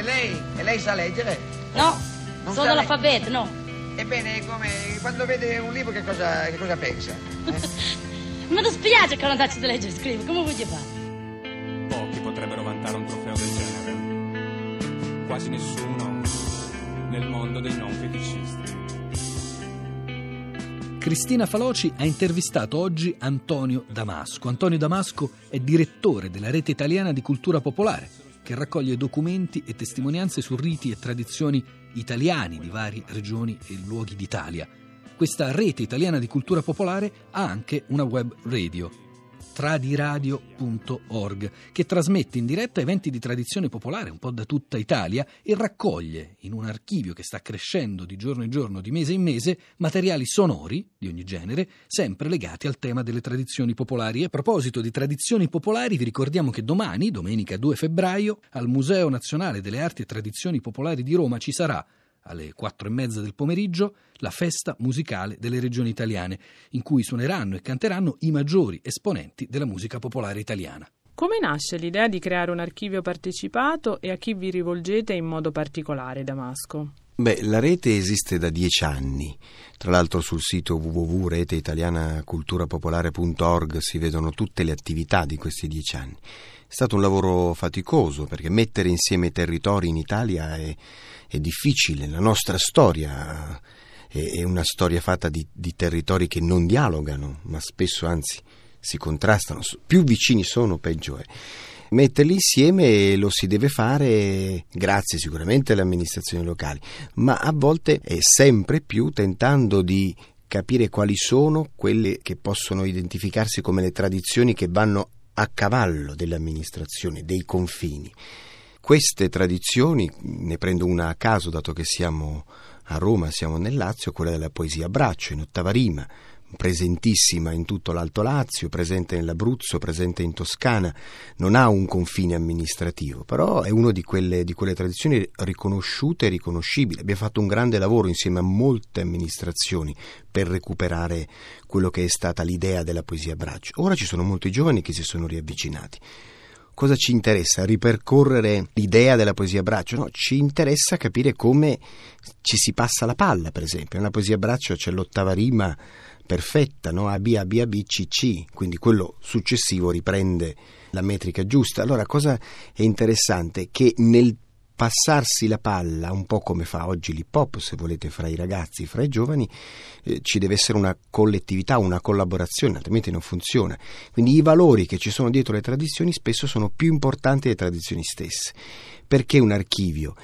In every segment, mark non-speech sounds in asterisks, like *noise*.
E lei, e lei sa leggere? No, Non sono l'alfabeto, no. Ebbene, come, quando vede un libro che cosa, che cosa pensa? *laughs* Mi dispiace che non faccio di leggere e scrivere, come voglio fare? Pochi potrebbero vantare un trofeo del genere. Quasi nessuno nel mondo dei non feticisti. Cristina Faloci ha intervistato oggi Antonio Damasco. Antonio Damasco è direttore della rete italiana di cultura popolare, che raccoglie documenti e testimonianze su riti e tradizioni italiani di varie regioni e luoghi d'Italia. Questa rete italiana di cultura popolare ha anche una web radio, tradiradio.org, che trasmette in diretta eventi di tradizione popolare un po' da tutta Italia e raccoglie in un archivio che sta crescendo di giorno in giorno, di mese in mese, materiali sonori di ogni genere, sempre legati al tema delle tradizioni popolari. E a proposito di tradizioni popolari, vi ricordiamo che domani, domenica 2 febbraio, al Museo Nazionale delle Arti e Tradizioni Popolari di Roma ci sarà alle quattro e mezza del pomeriggio la festa musicale delle regioni italiane, in cui suoneranno e canteranno i maggiori esponenti della musica popolare italiana. Come nasce l'idea di creare un archivio partecipato e a chi vi rivolgete in modo particolare, Damasco? Beh, la rete esiste da dieci anni. Tra l'altro sul sito www.reteitalianaculturapopolare.org si vedono tutte le attività di questi dieci anni. È stato un lavoro faticoso perché mettere insieme territori in Italia è, è difficile. La nostra storia è, è una storia fatta di, di territori che non dialogano, ma spesso anzi si contrastano. Più vicini sono, peggio è metterli insieme lo si deve fare grazie sicuramente alle amministrazioni locali, ma a volte è sempre più tentando di capire quali sono quelle che possono identificarsi come le tradizioni che vanno a cavallo delle amministrazioni, dei confini. Queste tradizioni, ne prendo una a caso dato che siamo a Roma, siamo nel Lazio, quella della poesia a braccio, in ottava rima, presentissima in tutto l'Alto Lazio, presente nell'Abruzzo, presente in Toscana, non ha un confine amministrativo, però è una di quelle, di quelle tradizioni riconosciute e riconoscibili. Abbiamo fatto un grande lavoro insieme a molte amministrazioni per recuperare quello che è stata l'idea della poesia braccio. Ora ci sono molti giovani che si sono riavvicinati. Cosa ci interessa? Ripercorrere l'idea della poesia a braccio? No, ci interessa capire come ci si passa la palla, per esempio. Nella poesia a braccio c'è l'ottava rima perfetta, no? A, B, C, C, quindi quello successivo riprende la metrica giusta. Allora, cosa è interessante? Che nel passarsi la palla, un po' come fa oggi l'hip hop, se volete, fra i ragazzi, fra i giovani, eh, ci deve essere una collettività, una collaborazione, altrimenti non funziona. Quindi i valori che ci sono dietro le tradizioni spesso sono più importanti delle tradizioni stesse. Perché un archivio?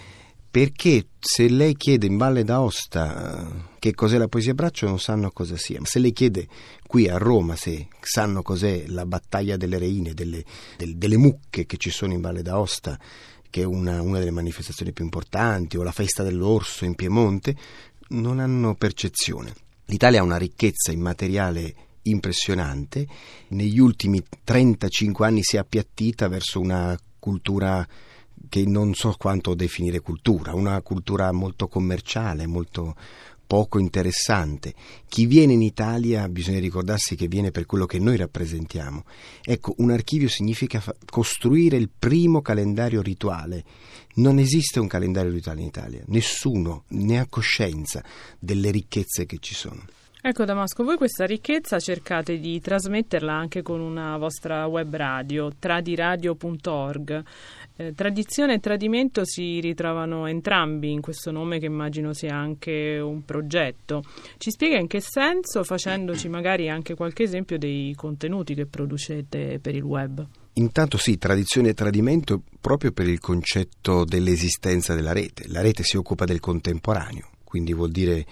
Perché se lei chiede in Valle d'Aosta eh, che cos'è la poesia braccio non sanno cosa sia, ma se lei chiede qui a Roma se sanno cos'è la battaglia delle reine, delle, delle, delle mucche che ci sono in Valle d'Aosta, che è una, una delle manifestazioni più importanti, o la festa dell'orso in Piemonte, non hanno percezione. L'Italia ha una ricchezza immateriale impressionante, negli ultimi 35 anni si è appiattita verso una cultura che non so quanto definire cultura, una cultura molto commerciale, molto poco interessante. Chi viene in Italia bisogna ricordarsi che viene per quello che noi rappresentiamo. Ecco, un archivio significa costruire il primo calendario rituale. Non esiste un calendario rituale in Italia, nessuno ne ha coscienza delle ricchezze che ci sono. Ecco Damasco, voi questa ricchezza cercate di trasmetterla anche con una vostra web radio, tradiradio.org. Eh, tradizione e tradimento si ritrovano entrambi in questo nome che immagino sia anche un progetto. Ci spiega in che senso, facendoci magari anche qualche esempio dei contenuti che producete per il web? Intanto sì, tradizione e tradimento proprio per il concetto dell'esistenza della rete. La rete si occupa del contemporaneo, quindi vuol dire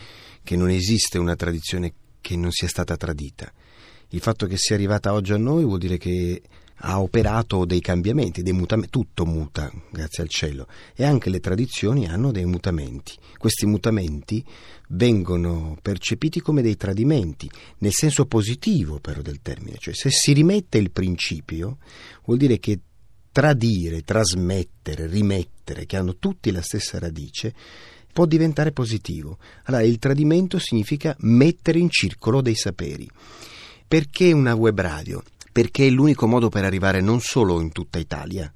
che non esiste una tradizione che non sia stata tradita. Il fatto che sia arrivata oggi a noi vuol dire che ha operato dei cambiamenti, dei mutamenti, tutto muta, grazie al cielo, e anche le tradizioni hanno dei mutamenti. Questi mutamenti vengono percepiti come dei tradimenti, nel senso positivo però del termine, cioè se si rimette il principio vuol dire che tradire, trasmettere, rimettere, che hanno tutti la stessa radice, può diventare positivo. Allora il tradimento significa mettere in circolo dei saperi. Perché una web radio? Perché è l'unico modo per arrivare non solo in tutta Italia,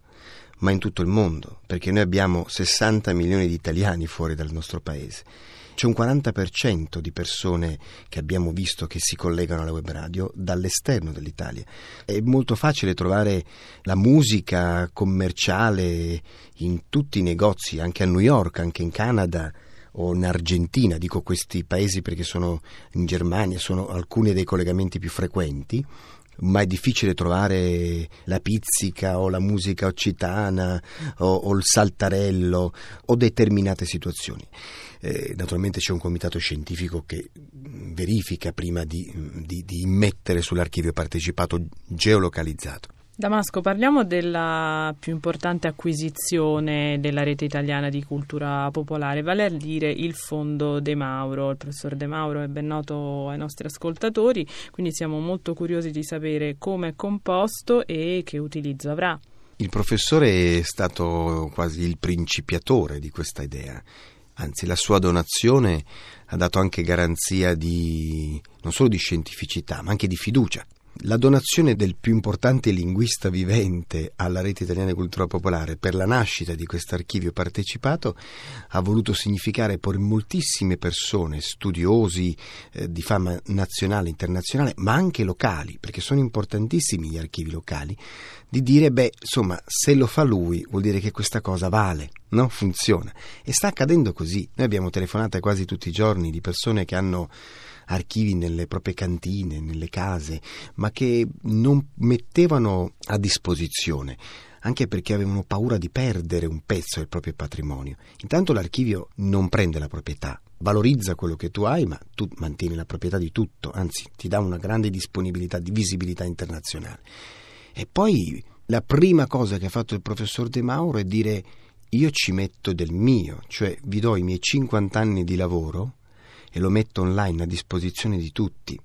ma in tutto il mondo, perché noi abbiamo 60 milioni di italiani fuori dal nostro paese. C'è un 40% di persone che abbiamo visto che si collegano alla web radio dall'esterno dell'Italia. È molto facile trovare la musica commerciale in tutti i negozi, anche a New York, anche in Canada o in Argentina, dico questi paesi perché sono in Germania, sono alcuni dei collegamenti più frequenti ma è difficile trovare la pizzica o la musica occitana o, o il saltarello o determinate situazioni. Eh, naturalmente c'è un comitato scientifico che verifica prima di, di, di immettere sull'archivio partecipato geolocalizzato. Damasco, parliamo della più importante acquisizione della rete italiana di cultura popolare, vale a dire il fondo De Mauro. Il professor De Mauro è ben noto ai nostri ascoltatori, quindi siamo molto curiosi di sapere come è composto e che utilizzo avrà. Il professore è stato quasi il principiatore di questa idea. Anzi, la sua donazione ha dato anche garanzia di non solo di scientificità, ma anche di fiducia la donazione del più importante linguista vivente alla rete italiana di cultura popolare per la nascita di questo archivio partecipato ha voluto significare per moltissime persone, studiosi eh, di fama nazionale internazionale, ma anche locali, perché sono importantissimi gli archivi locali, di dire, beh, insomma, se lo fa lui vuol dire che questa cosa vale, no? Funziona. E sta accadendo così. Noi abbiamo telefonate quasi tutti i giorni di persone che hanno archivi nelle proprie cantine, nelle case, ma che non mettevano a disposizione anche perché avevano paura di perdere un pezzo del proprio patrimonio. Intanto l'archivio non prende la proprietà, valorizza quello che tu hai, ma tu mantieni la proprietà di tutto, anzi ti dà una grande disponibilità di visibilità internazionale. E poi la prima cosa che ha fatto il professor De Mauro è dire io ci metto del mio, cioè vi do i miei 50 anni di lavoro e lo metto online a disposizione di tutti.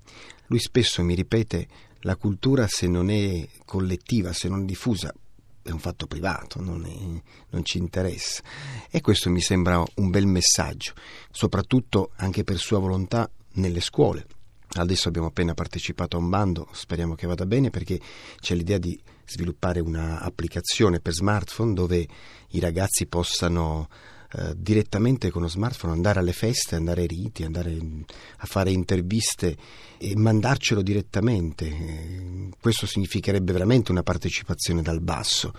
Lui spesso mi ripete la cultura se non è collettiva, se non diffusa, è un fatto privato, non, è, non, ci interessa. E questo mi sembra un bel messaggio, soprattutto anche per sua volontà nelle scuole. Adesso abbiamo appena partecipato a un bando, speriamo che vada bene perché c'è l'idea di sviluppare un'applicazione per smartphone dove i ragazzi possano eh, direttamente con lo smartphone andare alle feste, andare ai riti, andare a fare interviste e mandarcelo direttamente. Eh, questo significherebbe veramente una partecipazione dal basso.